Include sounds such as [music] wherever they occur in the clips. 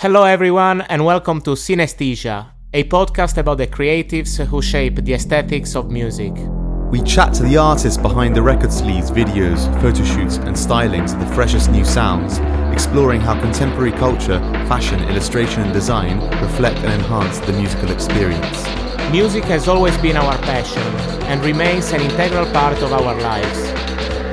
Hello, everyone, and welcome to Synesthesia, a podcast about the creatives who shape the aesthetics of music. We chat to the artists behind the record sleeves, videos, photo shoots, and stylings of the freshest new sounds, exploring how contemporary culture, fashion, illustration, and design reflect and enhance the musical experience. Music has always been our passion and remains an integral part of our lives.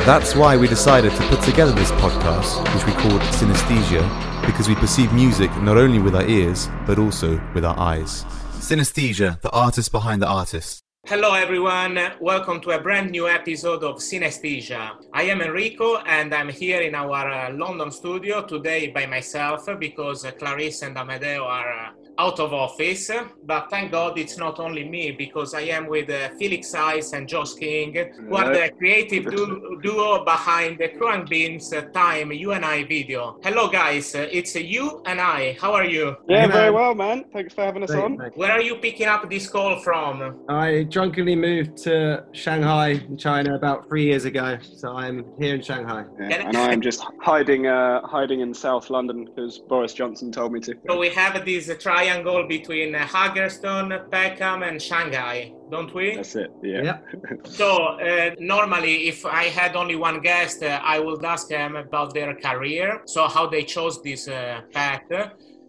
That's why we decided to put together this podcast, which we called Synesthesia, because we perceive music not only with our ears, but also with our eyes. Synesthesia, the artist behind the artist. Hello, everyone. Welcome to a brand new episode of Synesthesia. I am Enrico, and I'm here in our uh, London studio today by myself because uh, Clarice and Amadeo are uh, out of office. But thank God it's not only me because I am with uh, Felix Ice and Josh King, who are the creative du- [laughs] duo behind the Khruangbin uh, Time You and I video. Hello, guys. Uh, It's uh, you and I. How are you? Yeah, very well, man. Thanks for having us Great, on. mate. Where are you picking up this call from? I drunkenly moved to Shanghai in China about three years ago, so I'm here in Shanghai. Yeah, and I am just hiding, uh, hiding in South London because Boris Johnson told me to. So we have this uh, triangle between uh, Haggerston, Peckham, and Shanghai, don't we? That's it. Yeah. Yep. [laughs] So uh, normally, if I had only one guest, uh, I would ask them about their career, so how they chose this uh, path.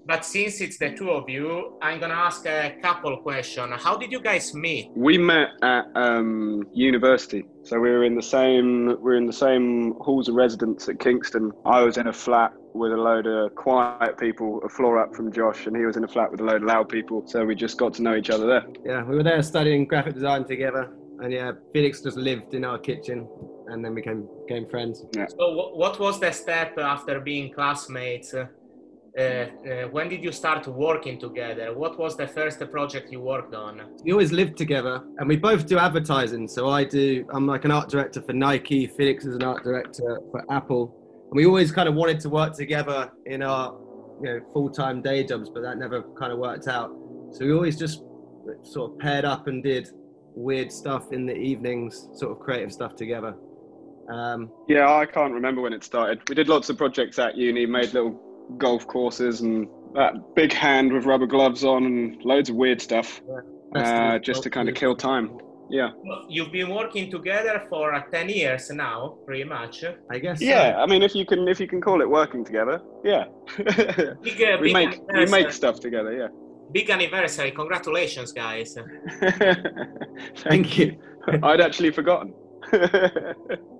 But since it's the two of you, I'm gonna ask a couple questions. How did you guys meet? We met at um, university, so we were in the same we were in the same halls of residence at Kingston. I was in a flat with a load of quiet people, a floor up from Josh, and he was in a flat with a load of loud people. So we just got to know each other there. Yeah, we were there studying graphic design together, and yeah, Felix just lived in our kitchen, and then we became, became friends. Yeah. So wh- what was the step after being classmates? Uh, uh, when did you start working together? What was the first project you worked on? We always lived together, and we both do advertising. So I do, I'm like an art director for Nike, Felix is an art director for Apple. And we always kind of wanted to work together in our you know, full time day jobs, but that never kind of worked out. So we always just sort of paired up and did weird stuff in the evenings, sort of creative stuff together. Um, Yeah, I can't remember when it started. We did lots of projects at uni, made little golf courses and that big hand with rubber gloves on and loads of weird stuff uh, just to kind of kill time. Yeah. Well, You've been working together for uh, 10 years now, pretty much. I guess. so. Yeah, I mean, if you can, if you can call it working together, yeah. [laughs] Big, uh, we big make we make stuff together, yeah. Big anniversary. Congratulations, guys. [laughs] Thank you. [laughs] I'd actually forgotten. [laughs]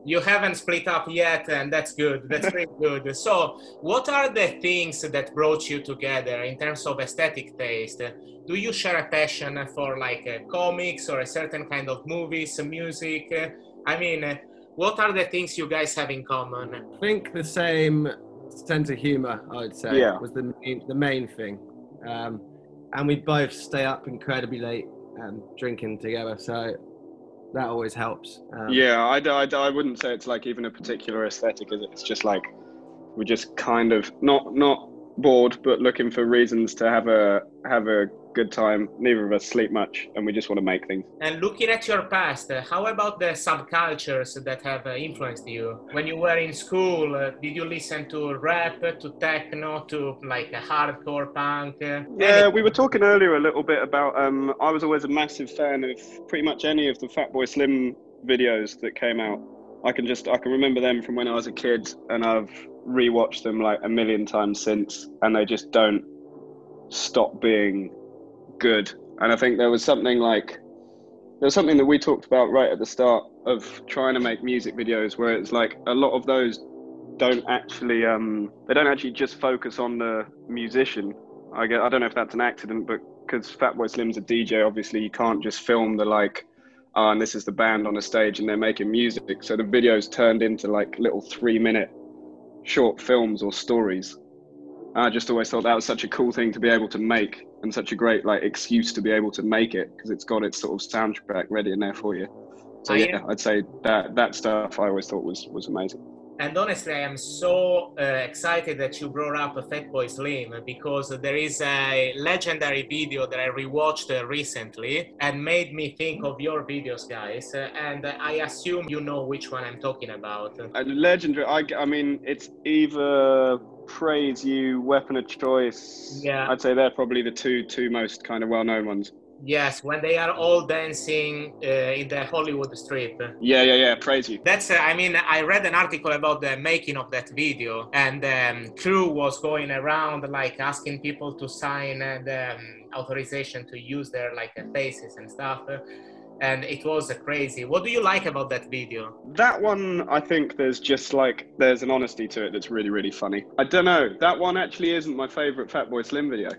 You haven't split up yet, and that's good. That's really good. So, what are the things that brought you together in terms of aesthetic taste? Do you share a passion for like uh, comics or a certain kind of movies, music? I mean, uh, what are the things you guys have in common? I think the same sense of humor, I would say, Yeah. was the main, the main thing. Um, and we both stay up incredibly late um, drinking together, so that always helps. Um, yeah, I wouldn't say it's like even a particular aesthetic, is it? It's just like we're just kind of not not bored, but looking for reasons to have a have a good time. Neither of us sleep much, and we just want to make things. And looking at your past, uh, how about the subcultures that have uh, influenced you? When you were in school, uh, did you listen to rap, to techno, to like a hardcore punk? Yeah, we were talking earlier a little bit about. Um, I was always a massive fan of pretty much any of the Fatboy Slim videos that came out. I can just I can remember them from when I was a kid, and I've rewatched them like a million times since, and they just don't stop being good. And I think there was something like there was something that we talked about right at the start of trying to make music videos, where it's like a lot of those don't actually um, they don't actually just focus on the musician. I get I don't know if that's an accident, but because Fatboy Slim's a DJ, obviously you can't just film the like, ah, and this is the band on a stage and they're making music. So the videos turned into like little three minute short films or stories. I just always thought that was such a cool thing to be able to make and such a great like excuse to be able to make it because it's got its sort of soundtrack ready in there for you. So I yeah, am- I'd say that that stuff I always thought was was amazing. And honestly, I am so uh, excited that you brought up Fatboy Slim because there is a legendary video that I rewatched uh, recently and made me think of your videos, guys. Uh, and I assume you know which one I'm talking about. A legendary. I, I mean, it's either Praise You, Weapon of Choice. Yeah. I'd say they're probably the two two most kind of well known ones. Yes, when they are all dancing uh, in the Hollywood strip. Yeah, yeah, yeah. Praise You. That's, uh, I mean, I read an article about the making of that video, and um, crew was going around like asking people to sign uh, the um, authorization to use their like uh, faces and stuff. And it was crazy. What do you like about that video? That one, I think there's just like there's an honesty to it that's really really funny. I don't know. That one actually isn't my favorite Fatboy Slim video.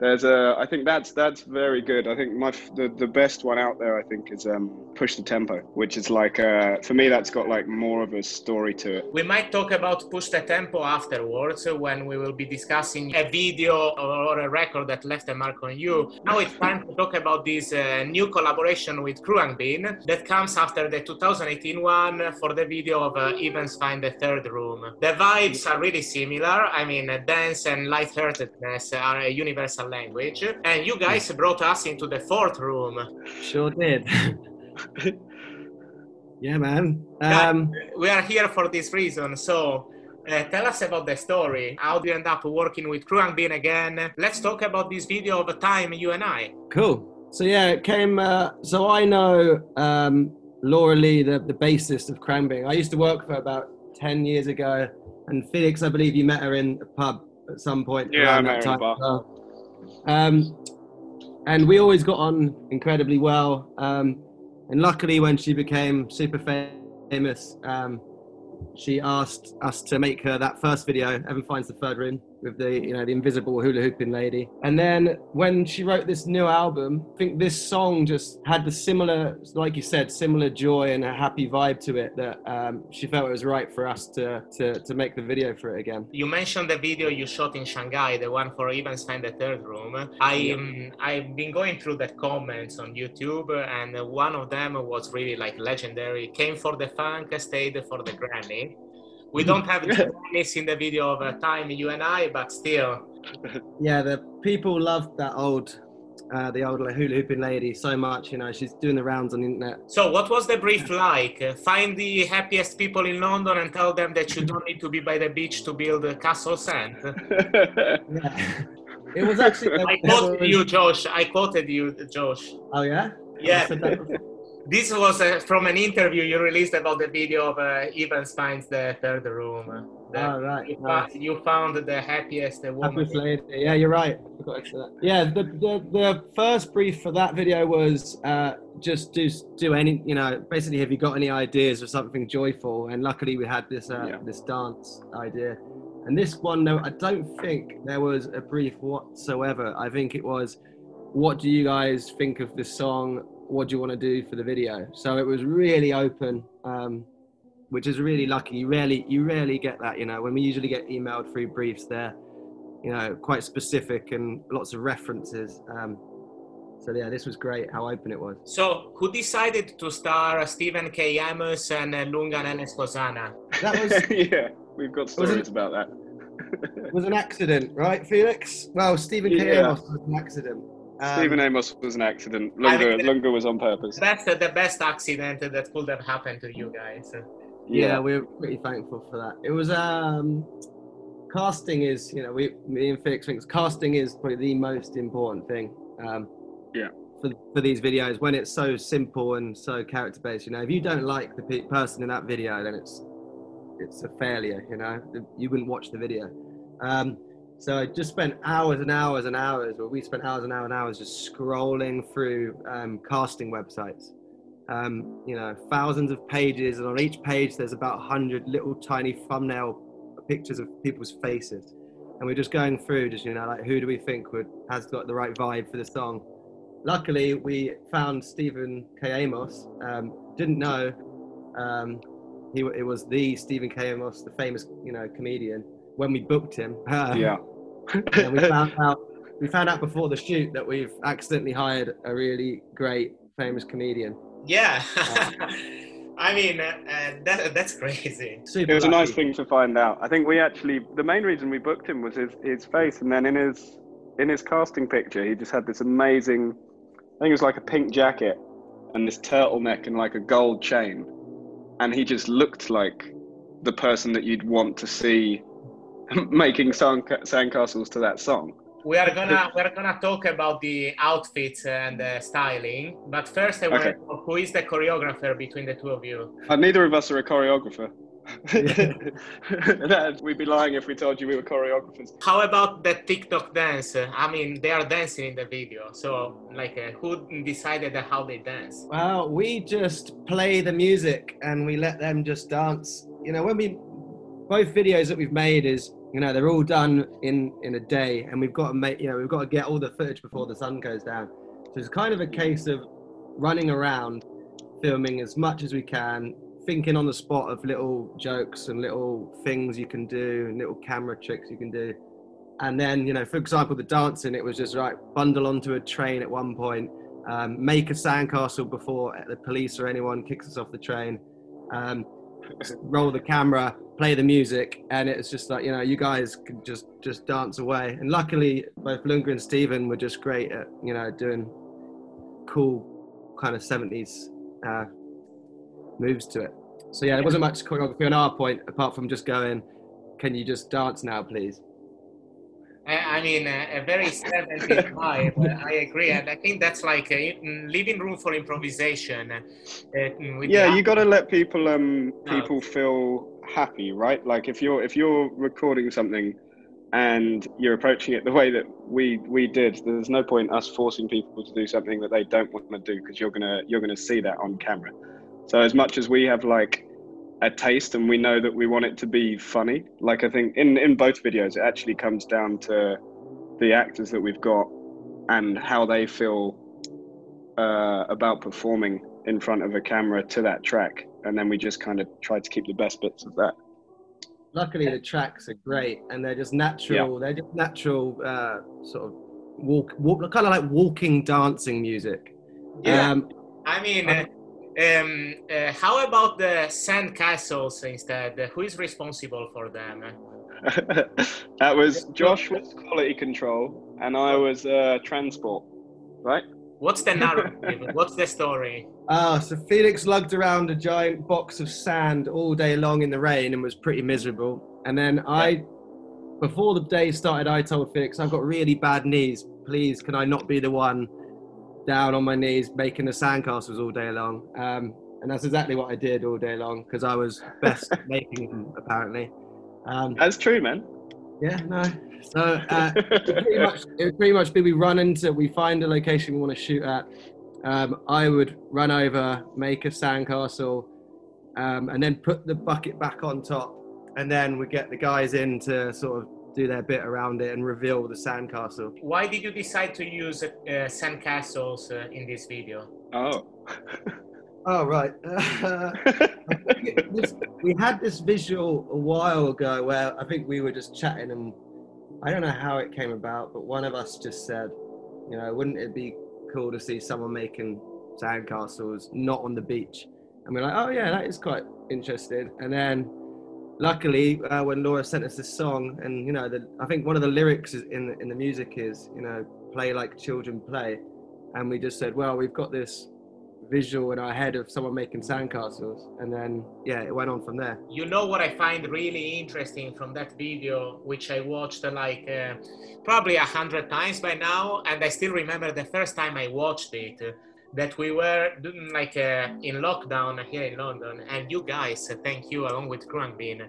There's a, I think that's that's very good. I think my the, the best one out there, I think, is um, Push the Tempo, which is like uh, for me that's got like more of a story to it. We might talk about Push the Tempo afterwards when we will be discussing a video or a record that left a mark on you. Now it's time to talk about this uh, new collaboration with Khruangbin that comes after the 2018 one for the video of uh, Evan Finds the Third Room. The vibes are really similar. I mean, dance and lightheartedness are a universal language. And you guys brought us into the fourth room. Sure did. [laughs] yeah, man. Um, we are here for this reason. So uh, tell us about the story. How do you end up working with Khruangbin again? Let's talk about this video of a time, you and I. Cool. So yeah, it came. Uh, so I know um, Laura Lee, the, the bassist of Khruangbin. I used to work for her about ten years ago, and Felix, I believe you met her in a pub at some point. Yeah, I met her in a time bar. well. Um, and we always got on incredibly well. Um, and luckily, when she became super famous, um, she asked us to make her that first video, Evan Finds the Third Room, with the you know the invisible hula hooping lady. And then when she wrote this new album, I think this song just had the similar, like you said, similar joy and a happy vibe to it that um, she felt it was right for us to, to to make the video for it again. You mentioned the video you shot in Shanghai, the one for Find the Third Room. I um, I've been going through the comments on YouTube, and one of them was really like legendary. Came for the funk, stayed for the Grammy. We don't have Grammys [laughs] in the video of a time, you and I, but still, [laughs] Yeah, the people loved that old, uh, the old hula hooping lady so much. You know, she's doing the rounds on the internet. So, what was the brief like? Uh, Find the happiest people in London and tell them that you don't need to be by the beach to build a castle sand. [laughs] Yeah. it was actually. I quoted was- you, Josh. I quoted you, Josh. Oh yeah. Yeah. I said that before. This was uh, from an interview you released about the video of uh, Evans finds the third room. The- Oh right. you, nice. fou- you found the happiest uh, woman. Happiest lady. Yeah, you're right. I forgot to say that. Yeah, the, the the first brief for that video was uh, just do do any you know basically have you got any ideas of something joyful? And luckily we had this uh, Yeah. this dance idea. And this one, no, I don't think there was a brief whatsoever. I think it was, what do you guys think of this song? What do you want to do for the video? So it was really open. Um, which is really lucky. You rarely you rarely get that, you know. When we usually get emailed through briefs, they're you know quite specific and lots of references. Um, so yeah, this was great. How open it was. So, who decided to star Stephen K. Amos and uh, Lunga Nenes Kosana? That was [laughs] yeah, we've got stories it- about that. was an accident, right, Felix? Well, Stephen K. Yeah. Amos was an accident. Um, Stephen Amos was an accident. I Lunga, mean- Lunga was on purpose. That's uh, the best accident that could have happened to you guys. yeah, we're pretty thankful for that. It was um, casting is you know we me and Felix thinks casting is probably the most important thing. Um, Yeah. For, for these videos when it's so simple and so character based, you know, if you don't like the pe- person in that video, then it's it's a failure. You know, you wouldn't watch the video. Um, so I just spent hours and hours and hours, or we spent hours and hours and hours just scrolling through um, casting websites um, you know, thousands of pages, and on each page there's about 100 little tiny thumbnail pictures of people's faces. And we're just going through, just, you know, like who do we think would has got the right vibe for the song? Luckily, we found Stephen K. Amos. Um, didn't know um, he it was the Stephen K. Amos, the famous, you know, comedian. When we booked him, [laughs] Yeah. And we found [laughs] out we found out before the shoot that we've accidentally hired a really great famous comedian. Yeah. [laughs] I mean, uh, uh, that, that's crazy. Super It was a nice thing to find out. I think we actually the main reason we booked him was his, his face, and then in his in his casting picture, he just had this amazing. I think it was like a pink jacket and this turtleneck and like a gold chain, and he just looked like the person that you'd want to see [laughs] making sand sandcastles to that song. We are gonna we're gonna talk about the outfits and the styling, but first I want Okay. to know who is the choreographer between the two of you. Uh, neither of us are a choreographer. That- [laughs] [laughs] We'd be lying if we told you we were choreographers. How about the TikTok dance? I mean, they are dancing in the video, so like, uh, who decided how they dance? Well, we just play the music and we let them just dance. You know, when we both videos that we've made is you know they're all done in in a day, and we've got to make you know we've got to get all the footage before the sun goes down. So it's kind of a case of running around, filming as much as we can, thinking on the spot of little jokes and little things you can do and little camera tricks you can do. And then, you know, for example, the dancing, it was just right, bundle onto a train at one point, um, make a sandcastle before the police or anyone kicks us off the train, um, roll the camera, play the music, and it's just like you know, you guys could just just dance away. And luckily, both Lunga and Stephen were just great at you know doing cool kind of seventies uh, moves to it. So yeah, there wasn't much choreography on our point apart from just going, "Can you just dance now, please?" I I mean, uh, a very 70s vibe. uh, I agree, and I think that's like uh, mm, leaving room for improvisation. uh, mm, Yeah, you got to let people um No. people feel happy, right? Like if you're if you're recording something and you're approaching it the way that we we did, there's no point us forcing people to do something that they don't want to do because you're gonna you're gonna see that on camera. So as much as we have like a taste and we know that we want it to be funny, like I think in in both videos it actually comes down to the actors that we've got and how they feel uh, about performing in front of a camera to that track, and then we just kind of try to keep the best bits of that. Luckily, the tracks are great, and they're just natural. yeah. They're just natural, uh, sort of walk, walk, kind of like walking, dancing music. Yeah. Um, I mean, uh, um, uh, how about the sand castles instead? Who is responsible for them? [laughs] that was Josh was quality control, and I was uh, transport, right? What's the narrative? [laughs] What's the story? Ah, so Felix lugged around a giant box of sand all day long in the rain and was pretty miserable. And then I, before the day started, I told Felix, I've got really bad knees. Please, can I not be the one down on my knees making the sandcastles all day long? Um, and that's exactly what I did all day long because I was best [laughs] making them, apparently. Um, That's true, man. yeah, no. So uh, [laughs] pretty much, it would pretty much be we run into, we find a location we want to shoot at. Um, I would run over, make a sandcastle, um, and then put the bucket back on top. And then we get the guys in to sort of do their bit around it and reveal the sandcastle. Why did you decide to use uh, sand castles uh, in this video? oh. [laughs] Oh, right. Uh, this, [laughs] [laughs] we had this visual a while ago where I think we were just chatting and I don't know how it came about, but one of us just said, you know, wouldn't it be cool to see someone making sandcastles not on the beach? And we're like, oh yeah, that is quite interesting. And then luckily, uh, when Laura sent us this song, and you know, the, I think one of the lyrics in in the music is, you know, play like children play, and we just said, well, we've got this visual in our head of someone making sandcastles, and then yeah, it went on from there. You know what I find really interesting from that video, which I watched uh, like uh, probably a hundred times by now, and I still remember the first time I watched it. That we were doing like uh, in lockdown here in London, and you guys, uh, thank you, along with Khruangbin,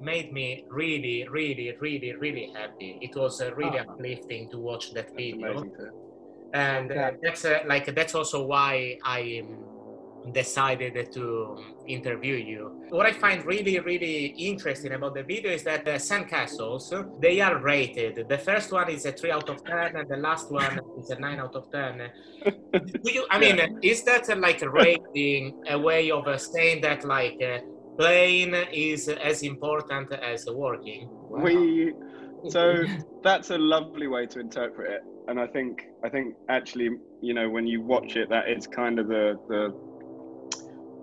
made me really, really, really, really happy. It was uh, really Oh. uplifting to watch that That's video. amazing. and uh, that's uh, like that's also why I um, decided to interview you. What I find really really interesting about the video is that the sandcastles they are rated. The first one is a three out of ten, and the last one is a nine out of ten. Do you? I mean, is that like a rating a way of uh, saying that like uh, playing is as important as working? We so that's a lovely way to interpret it and i think i think actually you know when you watch it that is kind of the the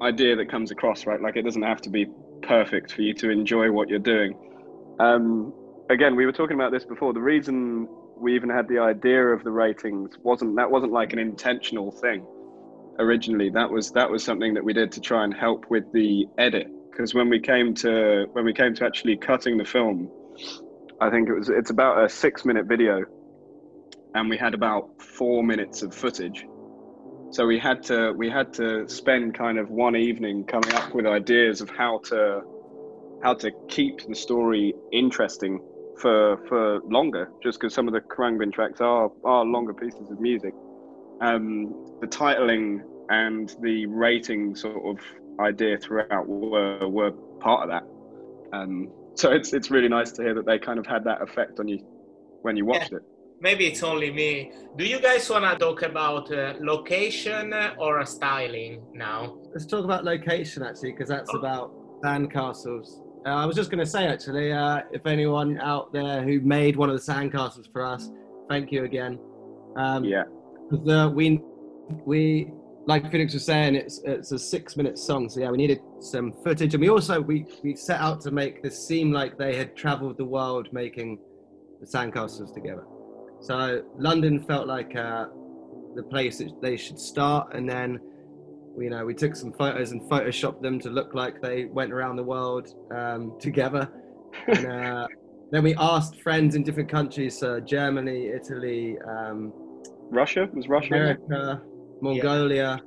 idea that comes across right like it doesn't have to be perfect for you to enjoy what you're doing um again we were talking about this before the reason we even had the idea of the ratings wasn't that wasn't like an intentional thing originally that was that was something that we did to try and help with the edit because when we came to when we came to actually cutting the film I think it was. It's about a six-minute video, and we had about four minutes of footage. So we had to we had to spend kind of one evening coming up with ideas of how to how to keep the story interesting for for longer. Just because some of the Khruangbin tracks are are longer pieces of music. Um, the titling and the rating sort of idea throughout were were part of that. Um, so it's it's really nice to hear that they kind of had that effect on you when you watched Yeah. it. Maybe it's only me. Do you guys want to talk about uh, location or styling now? Let's talk about location actually, because that's about sandcastles. Uh, I was just going to say actually, uh, if anyone out there who made one of the sandcastles for us, thank you again. Um, Yeah, The, we we like Phoenix was saying, it's it's a six minute song. So yeah, we needed some footage, and we also we we set out to make this seem like they had travelled the world making the sandcastles together. So London felt like uh, the place that they should start, and then you know we took some photos and photoshopped them to look like they went around the world um, together. And, uh, [laughs] then we asked friends in different countries, so Germany, Italy. Um, Russia was Russia. America, Mongolia,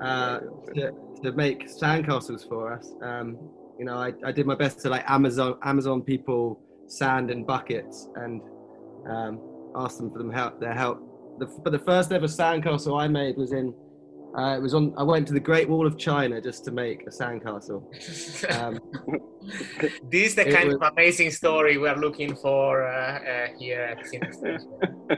uh, to, to make sandcastles for us. Um, you know, I, I did my best to like Amazon Amazon people sand and buckets and um, asked them for them help their help. The, but the first ever sandcastle I made was in. Uh, it was on. I went to the Great Wall of China just to make a sandcastle. [laughs] Um, this is the kind was- of amazing story we're looking for uh, uh, here at Synesthesia.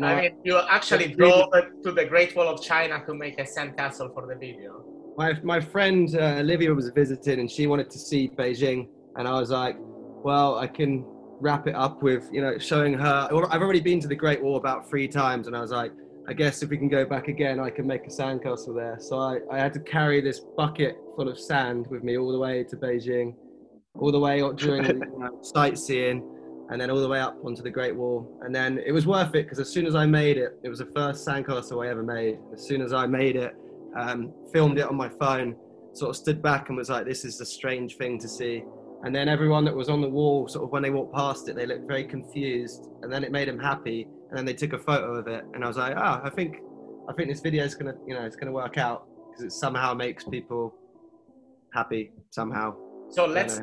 [laughs] I mean, you actually But drove to the Great Wall of China to make a sandcastle for the video. my my friend uh, Olivia was visiting and she wanted to see Beijing, and I was like, well, I can wrap it up with you know showing her. I've already been to the Great Wall about three times, and I was like, I guess if we can go back again, I can make a sandcastle there. So I, I had to carry this bucket full of sand with me all the way to Beijing, all the way up during you [laughs] know, sightseeing. And then all the way up onto the Great Wall, and then it was worth it because as soon as I made it, it was the first sandcastle I ever made. As soon as I made it, um, filmed it on my phone, sort of stood back and was like, "This is a strange thing to see." And then everyone that was on the wall, sort of when they walked past it, they looked very confused, and then it made them happy. And then they took a photo of it, and I was like, "Ah, I think, I think this video is gonna, you know, it's gonna work out because it somehow makes people happy somehow." So let's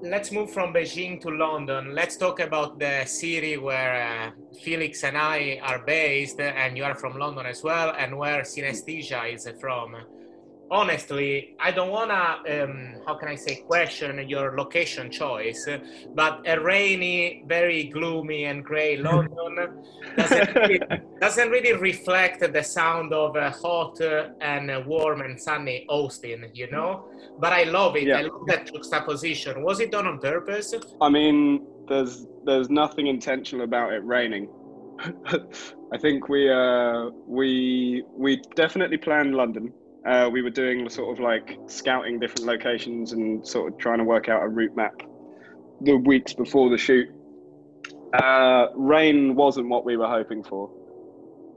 let's move from Beijing to London. Let's talk about the city where uh, Felix and I are based, and you are from London as well, and where Synesthesia is from. Honestly, I don't wanna, um, how can I say, question your location choice, but a rainy, very gloomy and grey [laughs] London doesn't really, doesn't really reflect the sound of a hot and warm and sunny Austin, you know? But I love it. Yeah. I love that juxtaposition. Was it done on purpose? I mean, there's there's nothing intentional about it raining. [laughs] I think we uh, we we definitely planned London. Uh, we were doing sort of like scouting different locations and sort of trying to work out a route map the weeks before the shoot. Uh, rain wasn't what we were hoping for,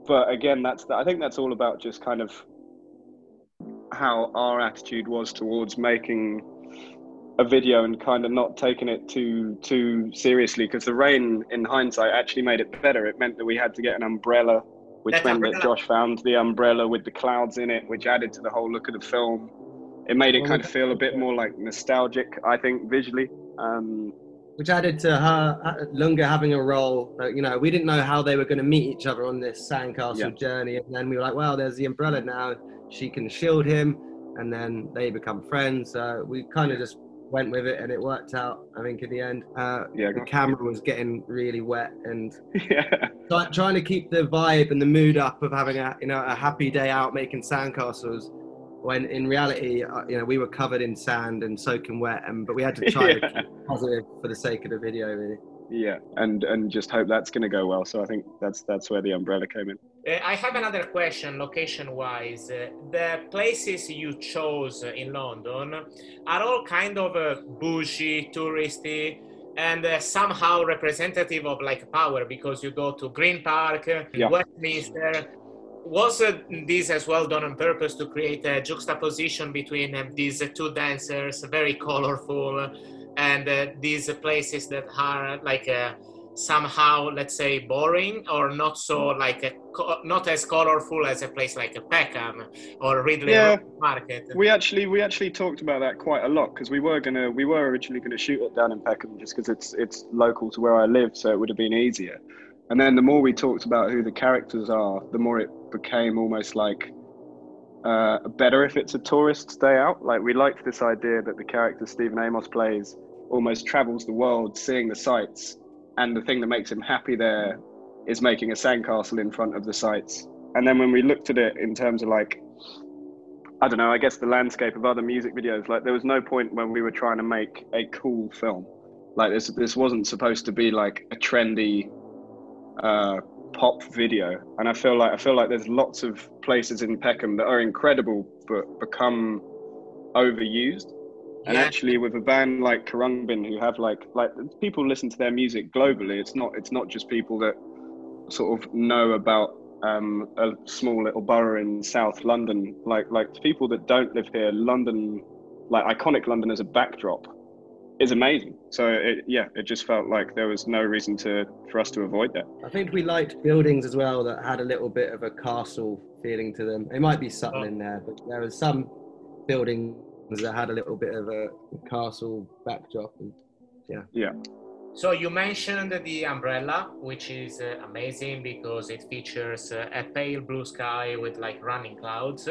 but again, that's the, I think that's all about just kind of how our attitude was towards making a video and kind of not taking it too too seriously. Because the rain in hindsight actually made it better. It meant that we had to get an umbrella which That meant that josh found the umbrella with the clouds in it which added to the whole look of the film it made it kind of feel a bit more like nostalgic i think visually um which added to her uh, Lunga having a role. Uh, you know, we didn't know how they were going to meet each other on this sandcastle Yeah. journey, and then we were like, "Well, there's the umbrella now. She can shield him," and then they become friends. So we kind of just went with it, and it worked out. I think in the end, uh, yeah the camera was getting really wet, and [laughs] yeah trying to keep the vibe and the mood up of having a you know a happy day out making sandcastles. When in reality, uh, you know, we were covered in sand and soaking wet, and but we had to try to [laughs] keep positive for the sake of the video, really. Yeah and and just hope that's going to go well so i think that's that's where the umbrella came in Uh, I have another question, location wise. Uh, the places you chose in London are all kind of uh, bougie, touristy, and uh, somehow representative of like power because you go to Green Park, uh, Yeah. Westminster. Was uh, this as well done on purpose to create a juxtaposition between uh, these uh, two dancers, very colorful, and uh, these places that are like uh, somehow let's say boring or not so like a, not as colorful as a place like a Peckham or Ridley Yeah. Market. We actually we actually talked about that quite a lot because we were gonna we were originally gonna shoot it down in Peckham just because it's it's local to where I live, so it would have been easier. And then the more we talked about who the characters are, the more it became almost like uh, better if it's a tourist day out. Like we liked this idea that the character Stephen Amos plays almost travels the world, seeing the sights, and the thing that makes him happy there is making a sandcastle in front of the sights. And then when we looked at it in terms of like I don't know, I guess the landscape of other music videos, like there was no point when we were trying to make a cool film. Like this this wasn't supposed to be like a trendy uh, pop video. And I feel like I feel like there's lots of places in Peckham that are incredible but become overused. And Yeah. actually with a band like Khruangbin who have like like people listen to their music globally, it's not it's not just people that sort of know about um, a small little borough in South London. Like like people that don't live here, London, like iconic London as a backdrop, is amazing. So it, yeah, it just felt like there was no reason to for us to avoid that. I think we liked buildings as well that had a little bit of a castle feeling to them. It might be subtle in there, but there was some buildings that had a little bit of a castle backdrop. And yeah. Yeah. So you mentioned the umbrella, which is uh, amazing because it features uh, a pale blue sky with like running clouds.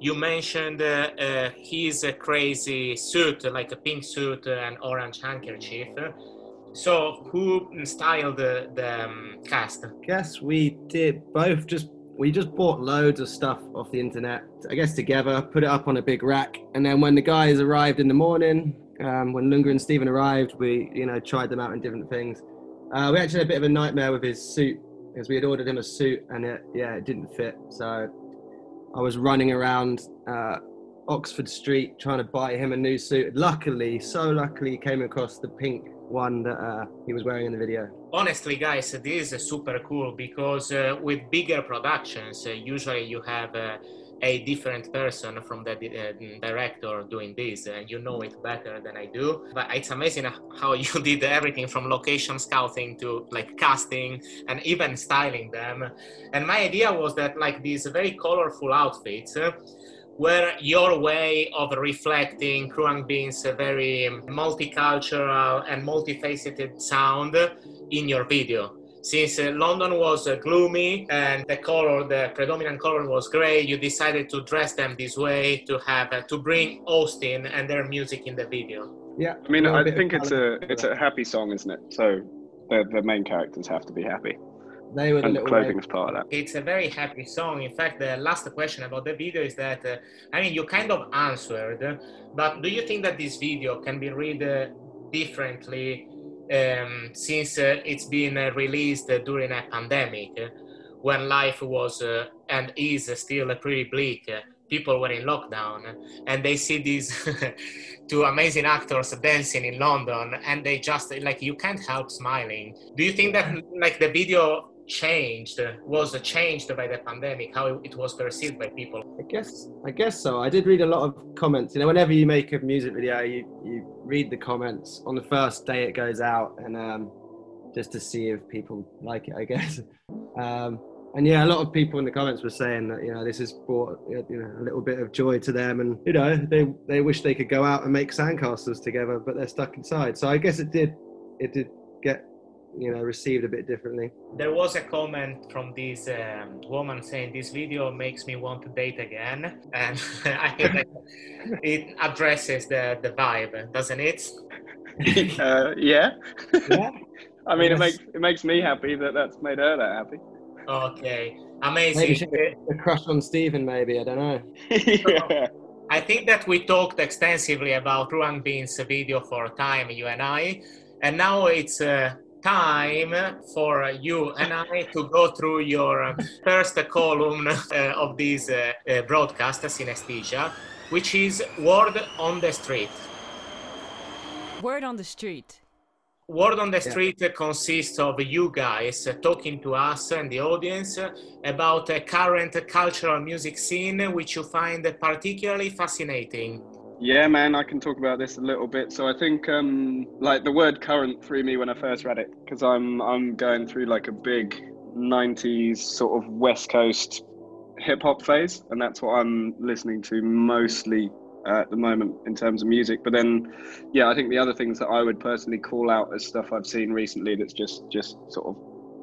You mentioned uh, uh, his uh, crazy suit, like a pink suit and orange handkerchief. So who styled the, the um, cast? guess we did both just we just bought loads of stuff off the internet i guess together put it up on a big rack. And then when the guys arrived in the morning um, when lunga and stephen arrived we you know tried them out in different things. Uh, we actually had a bit of a nightmare with his suit because we had ordered him a suit and it yeah it didn't fit. So i was running around uh, oxford street trying to buy him a new suit. Luckily so luckily came across the pink one that uh, he was wearing in the video honestly guys this is super cool because uh, with bigger productions uh, usually you have uh, a different person from the uh, director doing this and you know it better than i do. But it's amazing how [laughs] you did everything from location scouting to like casting and even styling them. And my idea was that like these very colorful outfits were your way of reflecting Khruangbin's very multicultural and multifaceted sound in your video. Since uh, London was uh, gloomy and the color, the predominant color was gray, you decided to dress them this way to have uh, to bring Austin and their music in the video. yeah I mean, I think it's a it's a happy song, isn't it? So the the main characters have to be happy, they were the and little clothing is part of that. It's a very happy song. In fact, the last question about the video is that uh, I mean, you kind of answered, but do you think that this video can be read uh, differently um, since uh, it's been uh, released uh, during a pandemic uh, when life was uh, and is still pretty bleak? uh, People were in lockdown and they see these [laughs] two amazing actors dancing in London and they just like you can't help smiling. Do you think that like the video changed was changed by the pandemic how it was perceived by people I guess I guess so. I did read a lot of comments. You know, whenever you make a music video, you, you read the comments on the first day it goes out, and um, just to see if people like it, I guess. [laughs] Um, and yeah, a lot of people in the comments were saying that you know this has brought you know a little bit of joy to them, and you know they they wish they could go out and make sandcastles together, but they're stuck inside. So I guess it did it did get you know received a bit differently. there was a comment from this um, woman saying this video makes me want to date again [laughs] and i think that it addresses the, the vibe doesn't it [laughs] uh, yeah, Yeah. [laughs] I mean, it makes it makes me happy that that's made her that happy. okay Maybe amazing she a crush on Stephen, maybe I don't know. yeah. I think that we talked extensively about Khruangbin's video for a time, you and I, and now it's uh, time for you and I to go through your first column uh, of this uh, uh, broadcast, Synesthesia, which is Word on the Street. Word on the street. Word on the Yeah. Street consists of you guys talking to us and the audience about a current cultural music scene which you find particularly fascinating. Yeah, man, I can talk about this a little bit. So I think, um, like the word "current" threw me when I first read it because I'm I'm going through like a big '90s sort of West Coast hip hop phase, and that's what I'm listening to mostly at the moment in terms of music. But then, yeah, I think the other things that I would personally call out as stuff I've seen recently that's just just sort of,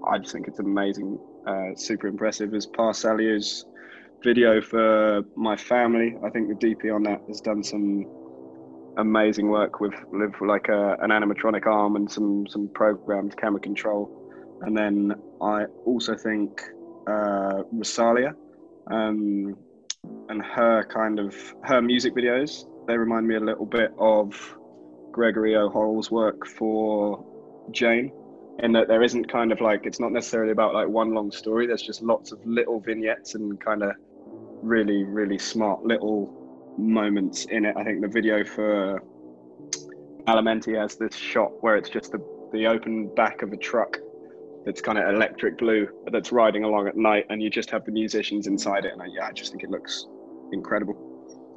I just think it's amazing, uh, super impressive. Is Pa Salieu's video for my family. I think the DP on that has done some amazing work with, like a, an animatronic arm and some some programmed camera control. And then I also think uh, Rosalia um, and her kind of her music videos. They remind me a little bit of Gregory Ohrel's work for Jain, in that there isn't kind of like it's not necessarily about like one long story. There's just lots of little vignettes and kind of really really smart little moments in it. I think the video for Malamente has this shot where it's just the the open back of a truck that's kind of electric blue that's riding along at night, and you just have the musicians inside it. And I, yeah, I just think it looks incredible.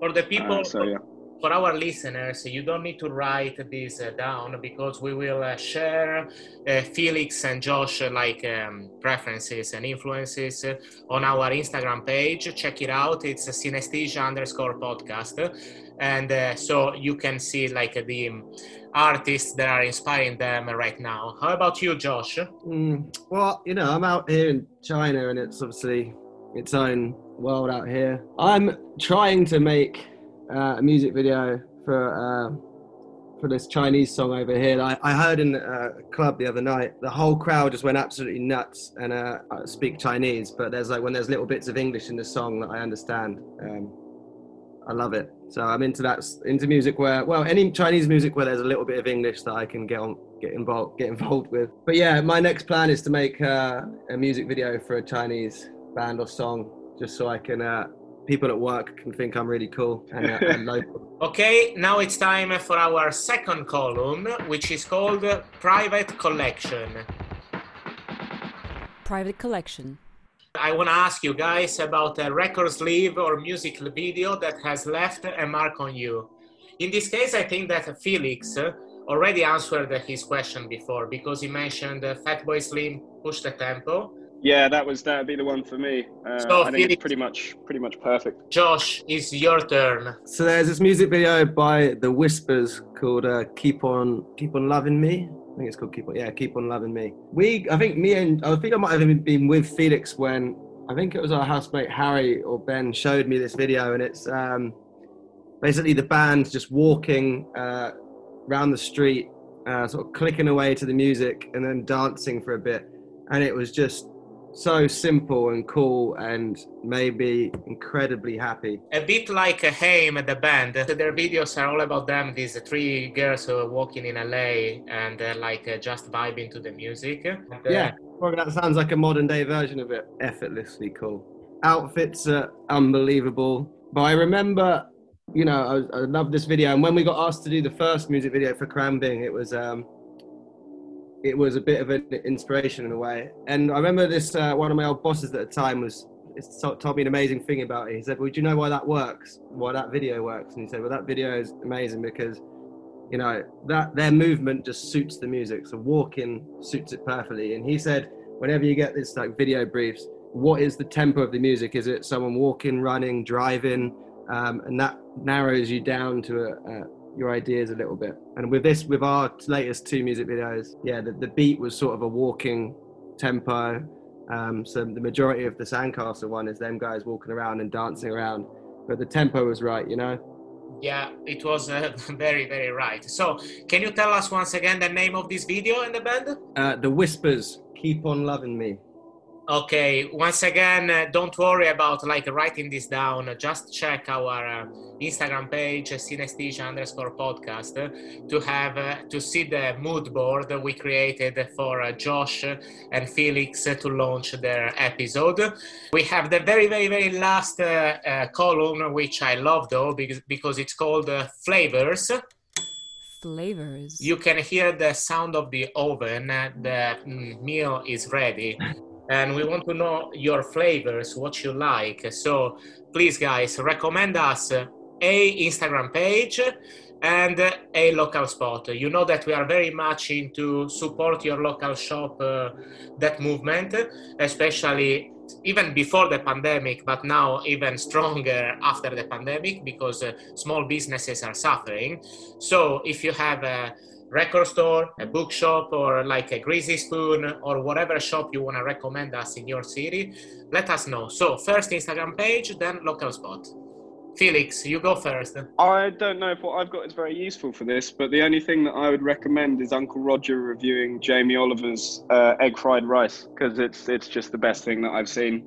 For the people, Uh, so yeah. For our listeners, you don't need to write this uh, down because we will uh, share uh, Felix and Josh uh, like um, preferences and influences uh, on our Instagram page. Check it out. It's a synesthesia underscore podcast, and uh, so you can see like the um, artists that are inspiring them right now. How about you, Josh? Mm, well, you know, I'm out here in China and it's obviously its own world out here. I'm trying to make uh, a music video for uh, for this Chinese song over here. I, I heard in a club the other night, the whole crowd just went absolutely nuts and uh, I speak Chinese, but there's like when there's little bits of English in the song that I understand. Um, I love it. So I'm into that, into music where, well, any Chinese music where there's a little bit of English that I can get on, get involved, get involved with. But yeah, my next plan is to make uh, a music video for a Chinese band or song, just so I can, uh, people at work can think I'm really cool and, uh, and [laughs] local. Okay, now it's time for our second column, which is called Private Collection. Private collection. I want to ask you guys about a record sleeve or music video that has left a mark on you. In this case, I think that Felix already answered his question before because he mentioned uh, Fatboy Slim Push the Tempo. Yeah, that was that'd be the one for me. Uh, So, I think Felix- it's pretty much pretty much perfect. Josh, it's your turn. So there's this music video by The Whispers called uh, "Keep On Keep On Loving Me." I think it's called "Keep On." Yeah, "Keep On Loving Me." We, I think me and I think I might have even been with Felix when I think it was our housemate Harry or Ben showed me this video, and it's um, basically the band just walking uh, around the street, uh, sort of clicking away to the music, and then dancing for a bit, and it was just so simple and cool, and made me incredibly happy. A bit like a Haim, at the band. Their videos are all about them, these three girls who are walking in LA and uh, like uh, just vibing to the music. And, uh, Yeah, well, that sounds like a modern day version of it. Effortlessly cool. Outfits are unbelievable. But I remember, you know, I, I love this video. And when we got asked to do the first music video for Khruangbin, it was um, it was a bit of an inspiration in a way. And I remember this uh, one of my old bosses at the time was told me an amazing thing about it. He said, "Well, do you know why that works? Why that video works?" And he said, "Well, that video is amazing because." you know that their movement just suits the music so walking suits it perfectly and he said whenever you get this like video briefs what is the tempo of the music is it someone walking running driving um, and that narrows you down to uh, your ideas a little bit and with this with our latest two music videos yeah the, the beat was sort of a walking tempo um, so the majority of the sandcastle one is them guys walking around and dancing around but the tempo was right you know Yeah, it was uh, [laughs] very, very right. So, can you tell us once again the name of this video and the band? uh, the whispers keep on loving me Okay, once again, uh, don't worry about like writing this down. Just check our uh, Instagram page, synesthesia underscore podcast, uh, to have uh, to see the mood board we created for uh, Josh and Felix to launch their episode. We have the very, very, very last uh, column, which I love though, because, because it's called uh, flavors. Flavors. You can hear the sound of the oven. The mm, meal is ready. And we want to know your flavors, what you like. So please, guys, recommend us uh, a Instagram page and a local spot. You know that we are very much into support your local shop uh, that movement, especially even before the pandemic, but now even stronger [laughs] after the pandemic because uh, small businesses are suffering. So if you have a record store, a bookshop, or like a Greasy Spoon, or whatever shop you want to recommend us in your city, let us know. So first Instagram page, then local spot. Felix, you go first. I don't know if what I've got is very useful for this, but the only thing that I would recommend is Uncle Roger reviewing Jamie Oliver's uh, egg fried rice because it's it's just the best thing that I've seen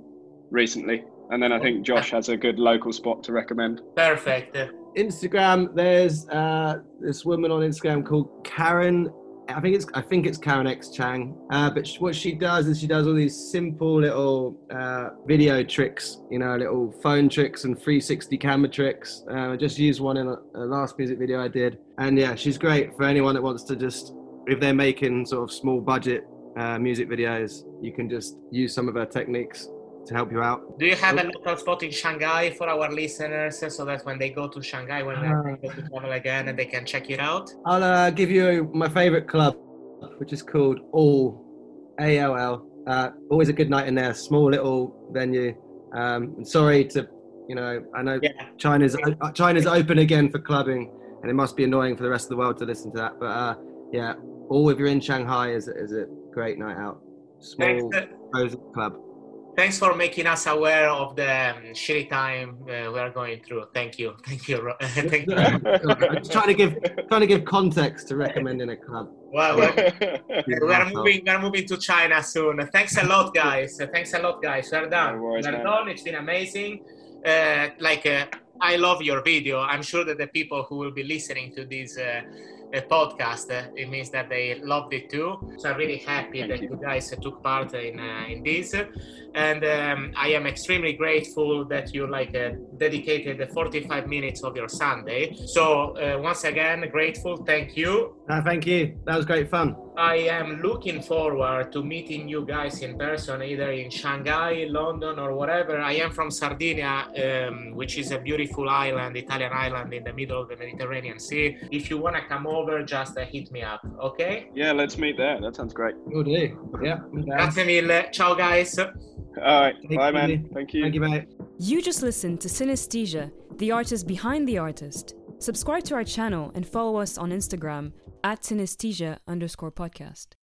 recently. And then I think Josh has a good local spot to recommend. Perfect. Instagram, there's uh, this woman on Instagram called Karen. I think it's I think it's Karen X Cheng. Uh, but what she does is she does all these simple little uh, video tricks, you know, little phone tricks and 360 camera tricks. Uh, I just used one in a, a last music video I did, and yeah, she's great for anyone that wants to just if they're making sort of small budget uh, music videos, you can just use some of her techniques to help you out. Do you have a local spot in Shanghai for our listeners so that when they go to Shanghai, when they're able to travel again, and they can check it out? I'll uh, give you my favorite club, which is called All A L L. Uh, always a good night in there. Small little venue. Um, and sorry to, you know, I know Yeah. China's uh, China's open again for clubbing, and it must be annoying for the rest of the world to listen to that. But uh, yeah, All if you're in Shanghai is is a great night out. Small Thanks, cozy club. Thanks for making us aware of the um, shitty time uh, we are going through. Thank you. [laughs] Thank you. [laughs] Thank you. I'm [laughs] just trying to give trying to give context to recommending a club. Well, well, we are moving. We are moving to China soon. Thanks a lot, guys. Thanks a lot, guys. We're done. No worries, We're man. done. It's been amazing. Uh, like, uh, I love your video. I'm sure that the people who will be listening to this uh, podcast, uh, it means that they loved it too. So I'm really happy Thank that you. you guys took part in uh, in this, and um, I am extremely grateful that you like uh, dedicated the 45 minutes of your Sunday. So uh, once again, grateful. Thank you. Uh, thank you. That was great fun. I am looking forward to meeting you guys in person, either in Shanghai, London, or whatever. I am from Sardinia, um, which is a beautiful island, Italian island in the middle of the Mediterranean Sea. If you want to come over, just uh, hit me up, okay? yeah, let's meet there. That sounds great. Will do. Yeah. I'm down. Grazie mille. Ciao, guys. All right. Thank Bye, you. man. Thank you. Thank you, mate. You just listened to Synesthesia, the artist behind the artist. Subscribe to our channel and follow us on Instagram at synesthesia underscore podcast.